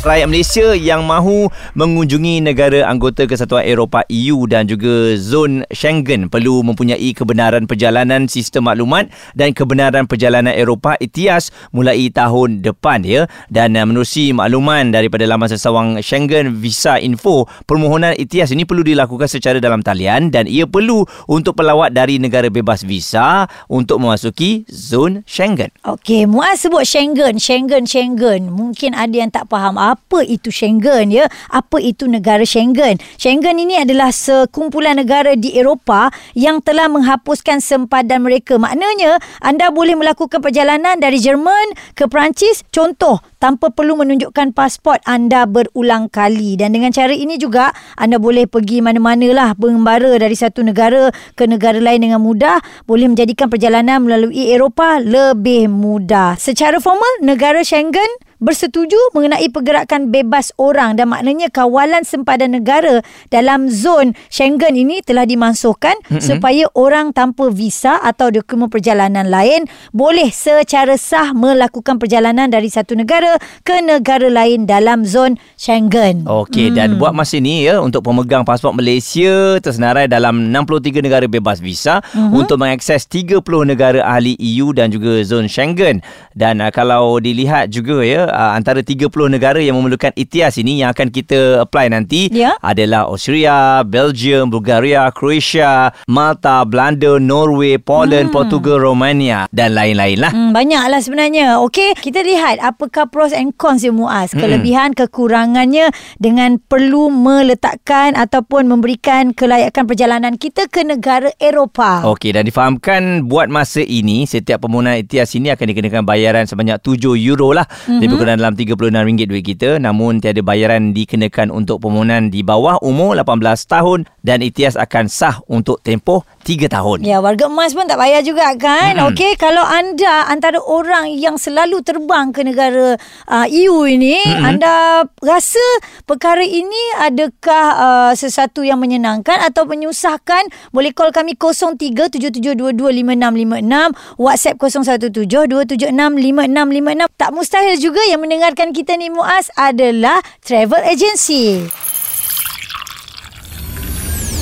rakyat Malaysia yang mahu mengunjungi negara anggota Kesatuan Eropah EU dan juga zon Schengen perlu mempunyai kebenaran perjalanan sistem maklumat dan kebenaran perjalanan Eropah ETIAS mulai tahun depan ya dan uh, menerusi makluman daripada laman sesawang Schengen Visa Info permohonan ETIAS ini perlu dilakukan secara dalam talian dan ia perlu untuk pelawat dari negara bebas visa untuk memasuki zon Schengen. Okey, Muaz sebut Schengen, Schengen, Schengen. Mungkin ada yang tak faham apa itu Schengen ya? Apa itu negara Schengen? Schengen ini adalah sekumpulan negara di Eropah yang telah menghapuskan sempadan mereka. Maknanya anda boleh melakukan perjalanan dari Jerman ke Perancis. Contoh tanpa perlu menunjukkan pasport anda berulang kali. Dan dengan cara ini juga anda boleh pergi mana-mana lah mengembara dari satu negara ke negara lain dengan mudah. Boleh menjadikan perjalanan melalui Eropah lebih mudah. Secara formal negara Schengen bersetuju mengenai pergerakan bebas orang dan maknanya kawalan sempadan negara dalam zon Schengen ini telah dimasukkan mm-hmm. supaya orang tanpa visa atau dokumen perjalanan lain boleh secara sah melakukan perjalanan dari satu negara ke negara lain dalam zon Schengen. Okey mm. dan buat masa ini ya untuk pemegang pasport Malaysia tersenarai dalam 63 negara bebas visa mm-hmm. untuk mengakses 30 negara ahli EU dan juga zon Schengen dan uh, kalau dilihat juga ya uh, antara 30 negara yang memerlukan ETIAS ini yang akan kita apply nanti yeah. adalah Austria, Belgium, Bulgaria, Croatia, Malta, Belanda, Norway, Poland, hmm. Portugal, Romania dan lain-lain lah. Hmm, banyaklah sebenarnya. Okey, kita lihat apakah pros and cons ya Muaz. Hmm. Kelebihan, kekurangannya dengan perlu meletakkan ataupun memberikan kelayakan perjalanan kita ke negara Eropah. Okey, dan difahamkan buat masa ini setiap permohonan ETIAS ini akan dikenakan bayaran sebanyak 7 euro lah. Mm-hmm. Lebih kurang dalam RM36 duit kita namun tiada bayaran dikenakan untuk permohonan di bawah umur 18 tahun dan ITIAS akan sah untuk tempoh 3 tahun. Ya, warga emas pun tak payah juga kan? Mm-hmm. Okey, kalau anda antara orang yang selalu terbang ke negara uh, EU ini, mm-hmm. anda rasa perkara ini adakah uh, sesuatu yang menyenangkan atau menyusahkan? Boleh call kami 0377225656, WhatsApp 0172765656. Tak mustahil juga yang mendengarkan kita ni Muaz adalah travel agency.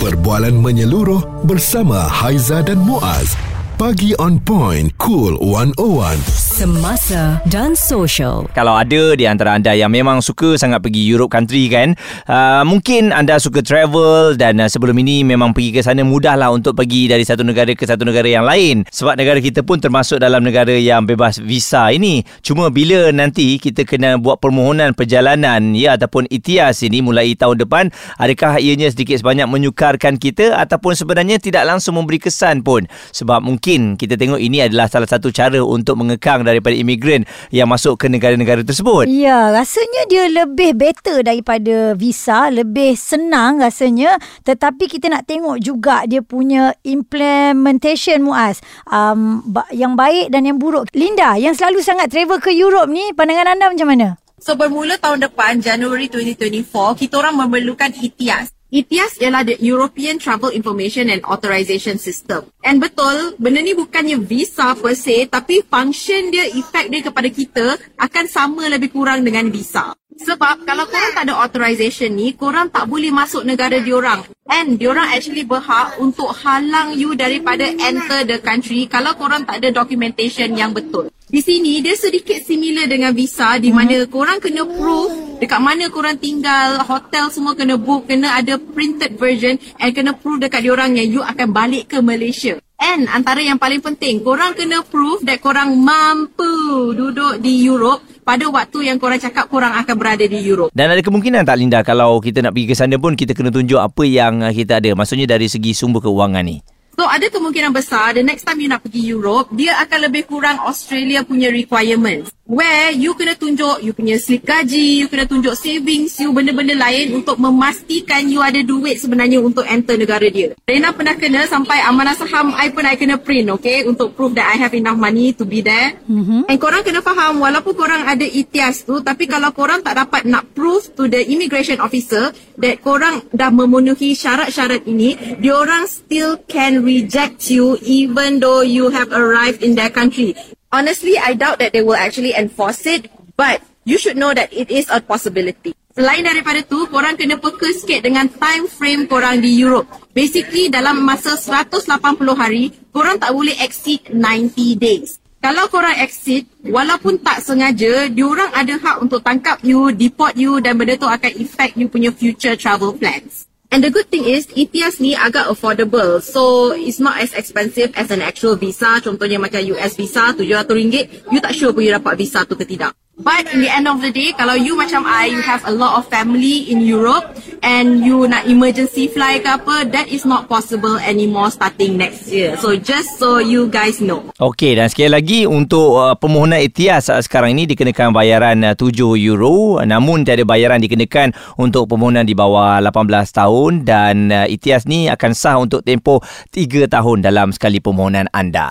Perbualan menyeluruh bersama Haiza dan Muaz. Pagi on point, cool 101 semasa dan social. Kalau ada di antara anda yang memang suka sangat pergi Europe country kan, uh, mungkin anda suka travel dan uh, sebelum ini memang pergi ke sana mudahlah untuk pergi dari satu negara ke satu negara yang lain. Sebab negara kita pun termasuk dalam negara yang bebas visa ini. Cuma bila nanti kita kena buat permohonan perjalanan ya ataupun ETIAS ini mulai tahun depan, adakah ianya sedikit sebanyak menyukarkan kita ataupun sebenarnya tidak langsung memberi kesan pun? Sebab mungkin kita tengok ini adalah salah satu cara untuk mengekang daripada imigran yang masuk ke negara-negara tersebut. Ya, rasanya dia lebih better daripada visa, lebih senang rasanya. Tetapi kita nak tengok juga dia punya implementation Muaz. Um, yang baik dan yang buruk. Linda, yang selalu sangat travel ke Europe ni, pandangan anda macam mana? So bermula tahun depan, Januari 2024, kita orang memerlukan ETIAS. ETIAS ialah the European Travel Information and Authorization System. And betul, benda ni bukannya visa per se, tapi function dia, efek dia kepada kita akan sama lebih kurang dengan visa. Sebab kalau korang tak ada authorization ni, korang tak boleh masuk negara diorang. And diorang actually berhak untuk halang you daripada enter the country kalau korang tak ada documentation yang betul. Di sini dia sedikit similar dengan visa di mana mm-hmm. korang kena proof dekat mana korang tinggal, hotel semua kena book, kena ada printed version and kena proof dekat diorang yang you akan balik ke Malaysia. And antara yang paling penting, korang kena proof that korang mampu duduk di Europe pada waktu yang korang cakap korang akan berada di Europe. Dan ada kemungkinan tak Linda kalau kita nak pergi ke sana pun kita kena tunjuk apa yang kita ada. Maksudnya dari segi sumber keuangan ni. So ada kemungkinan besar the next time you nak pergi Europe, dia akan lebih kurang Australia punya requirements. Where you kena tunjuk you punya slip gaji, you kena tunjuk savings you, benda-benda lain untuk memastikan you ada duit sebenarnya untuk enter negara dia. Rena pernah kena sampai amanah saham I pun I kena print, okay, untuk prove that I have enough money to be there. Mm-hmm. And korang kena faham, walaupun korang ada ITIAS tu, tapi kalau korang tak dapat nak prove to the immigration officer that korang dah memenuhi syarat-syarat ini, diorang still can reject you even though you have arrived in their country. Honestly, I doubt that they will actually enforce it, but you should know that it is a possibility. Selain daripada tu, korang kena peka sikit dengan time frame korang di Europe. Basically, dalam masa 180 hari, korang tak boleh exceed 90 days. Kalau korang exit, walaupun tak sengaja, diorang ada hak untuk tangkap you, deport you dan benda tu akan affect you punya future travel plans. And the good thing is, ETS ni agak affordable. So, it's not as expensive as an actual visa. Contohnya macam US visa, RM700. You tak sure pun you dapat visa tu ke tidak. But in the end of the day, kalau you macam I, you have a lot of family in Europe and you nak emergency fly ke apa, that is not possible anymore starting next year. So just so you guys know. Okey dan sekali lagi untuk uh, permohonan ETIAS uh, sekarang ini dikenakan bayaran uh, 7 euro namun tiada bayaran dikenakan untuk permohonan di bawah 18 tahun dan uh, ETIAS ni akan sah untuk tempoh 3 tahun dalam sekali permohonan anda.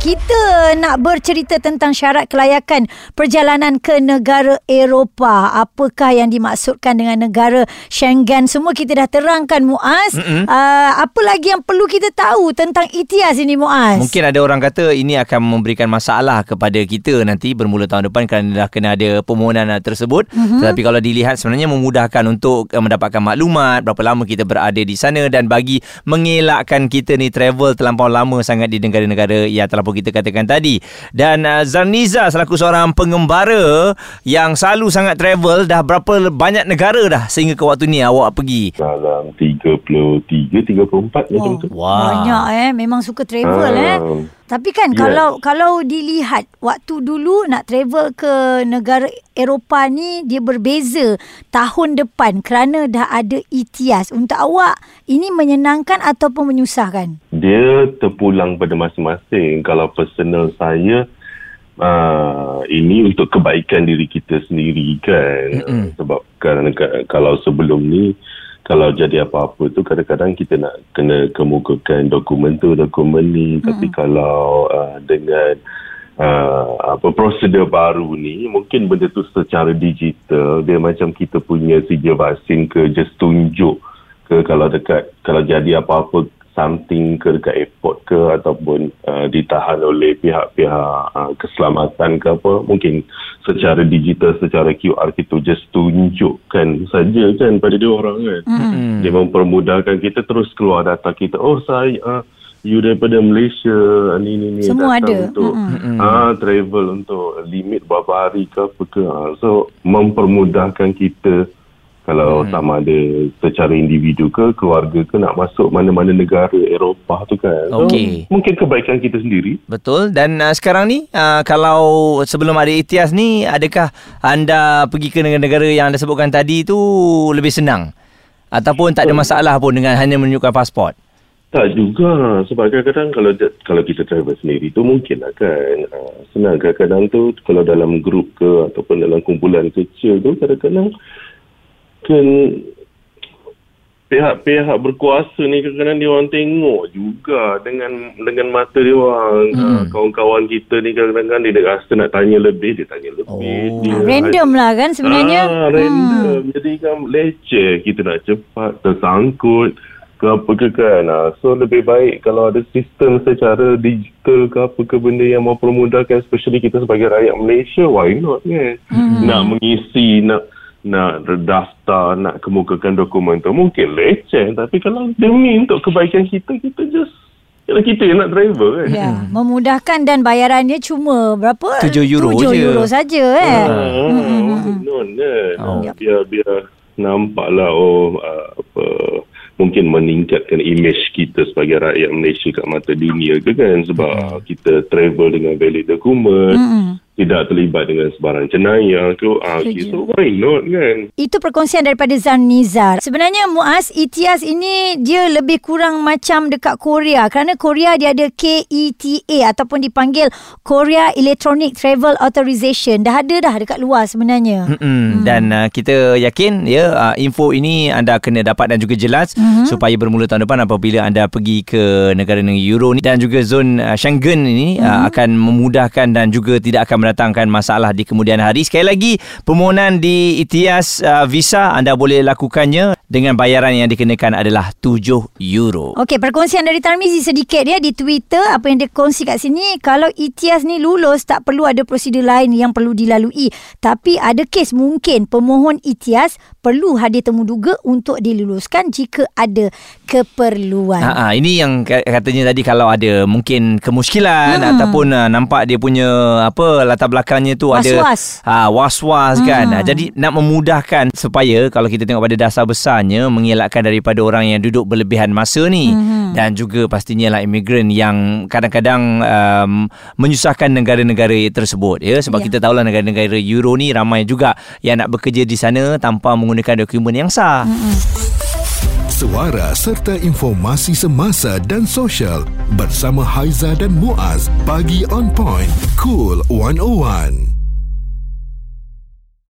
Kita nak bercerita tentang syarat kelayakan perjalanan ke negara Eropah. Apakah yang dimaksudkan dengan negara Schengen? Semua kita dah terangkan Muaz. Uh, apa lagi yang perlu kita tahu tentang ITIAS ini Muaz? Mungkin ada orang kata ini akan memberikan masalah kepada kita nanti bermula tahun depan kerana dah kena ada permohonan tersebut. Uh-huh. Tetapi kalau dilihat sebenarnya memudahkan untuk uh, mendapatkan maklumat berapa lama kita berada di sana dan bagi mengelakkan kita ni travel terlampau lama sangat di negara-negara yang telah pun kita katakan tadi. Dan uh, Zarniza selaku seorang pengembara yang selalu sangat travel dah berapa banyak negara dah sehingga ke waktu ni awak pergi? Dalam 33, 34 macam tu. Wah. Banyak eh. Memang suka travel Ah, eh. Tapi kan Yes. kalau kalau dilihat waktu dulu nak travel ke negara Eropah ni dia berbeza tahun depan kerana dah ada ITIAS. Untuk awak ini menyenangkan ataupun menyusahkan? Dia terpulang pada masing-masing. Kalau personal saya, uh, ini untuk kebaikan diri kita sendiri kan. Mm-hmm. Sebab kadang kalau sebelum ni, kalau jadi apa-apa tu kadang-kadang kita nak kena kemukakan dokumen tu, dokumen ni. Mm-hmm. Tapi kalau uh, dengan uh, apa prosedur baru ni mungkin benda tu secara digital dia macam kita punya sijil vaksin ke just tunjuk ke kalau dekat kalau jadi apa-apa something ke dekat airport ke ataupun uh, ditahan oleh pihak-pihak uh, keselamatan ke apa mungkin secara digital secara QR kita just tunjukkan saja kan pada dia orang kan mm. dia mempermudahkan kita terus keluar data kita oh saya uh, you daripada Malaysia ni ni ni Semua datang ada. untuk Mm-mm. ah travel untuk limit berapa hari ke apa ke ah, so mempermudahkan kita kalau hmm. sama ada secara individu ke keluarga ke nak masuk mana-mana negara Eropah tu kan. So, Okey. mungkin kebaikan kita sendiri. Betul. Dan uh, sekarang ni uh, kalau sebelum ada ITIAS ni adakah anda pergi ke negara-negara yang anda sebutkan tadi tu lebih senang? Ataupun tak ada masalah pun dengan hanya menunjukkan pasport? Tak juga. Sebab kadang-kadang kalau kalau kita travel sendiri tu mungkin lah kan. Uh, senang. Kadang-kadang tu kalau dalam grup ke ataupun dalam kumpulan kecil tu kadang-kadang kan pihak-pihak berkuasa ni kadang-kadang dia orang tengok juga dengan dengan mata dia orang hmm. uh, kawan-kawan kita ni kadang-kadang dia rasa nak tanya lebih dia tanya lebih Oh. dia Random lah kan sebenarnya. ah, random hmm. jadi kan leceh kita nak cepat tersangkut ke apa ke kan ah, so lebih baik kalau ada sistem secara digital ke apa ke benda yang mempermudahkan especially kita sebagai rakyat Malaysia why not kan hmm. nak mengisi nak nak daftar nak kemukakan dokumen tu mungkin leceh tapi kalau demi untuk kebaikan kita kita just Yalah kita yang nak driver kan Ya, memudahkan dan bayarannya cuma berapa? 7 euro 7 je. euro saja eh. Ah, non kan. Oh. Oh. Biar biar nampaklah oh uh, apa mungkin meningkatkan image kita sebagai rakyat Malaysia kat mata dunia ke kan sebab hmm. kita travel dengan valid dokumen. Mm-mm. Tidak terlibat dengan sebarang jenayah ke ah, okay, so why not kan Itu perkongsian daripada Zan Nizar. Sebenarnya Muaz, ETIAS ini dia lebih kurang macam dekat Korea. Kerana Korea dia ada KETA ataupun dipanggil Korea Electronic Travel Authorization. Dah ada dah dekat luar sebenarnya. Mm-mm. Hmm. Dan uh, kita yakin ya uh, info ini anda kena dapat dan juga jelas mm-hmm. supaya bermula tahun depan apabila anda pergi ke negara-negara Euro ni dan juga zon uh, Schengen ini mm-hmm. uh, akan memudahkan dan juga tidak akan mendatangkan masalah di kemudian hari. Sekali lagi permohonan di ITIAS uh, visa anda boleh lakukannya dengan bayaran yang dikenakan adalah 7 euro. Okey, perkongsian dari Tarmizi sedikit ya di Twitter apa yang dia kongsi kat sini kalau ETIAS ni lulus tak perlu ada prosedur lain yang perlu dilalui tapi ada kes mungkin pemohon ETIAS perlu hadir temu duga untuk diluluskan jika ada keperluan. Ha, ha, ini yang ka- katanya tadi kalau ada mungkin kemuskilan Hmm. ataupun uh, nampak dia punya apa latar belakangnya tu Was-was. ada ha, was-was kan. Hmm. Ha, jadi nak memudahkan supaya kalau kita tengok pada dasar besarnya mengelakkan daripada orang yang duduk berlebihan masa ni Hmm. dan juga pastinya lah imigran yang kadang-kadang um, menyusahkan negara-negara tersebut ya sebab Ya. kita tahulah negara-negara Euro ni ramai juga yang nak bekerja di sana tanpa menggunakan dokumen yang sah. Hmm. Suara serta informasi semasa dan sosial bersama Haiza dan Muaz. Pagi on point. Cool 101.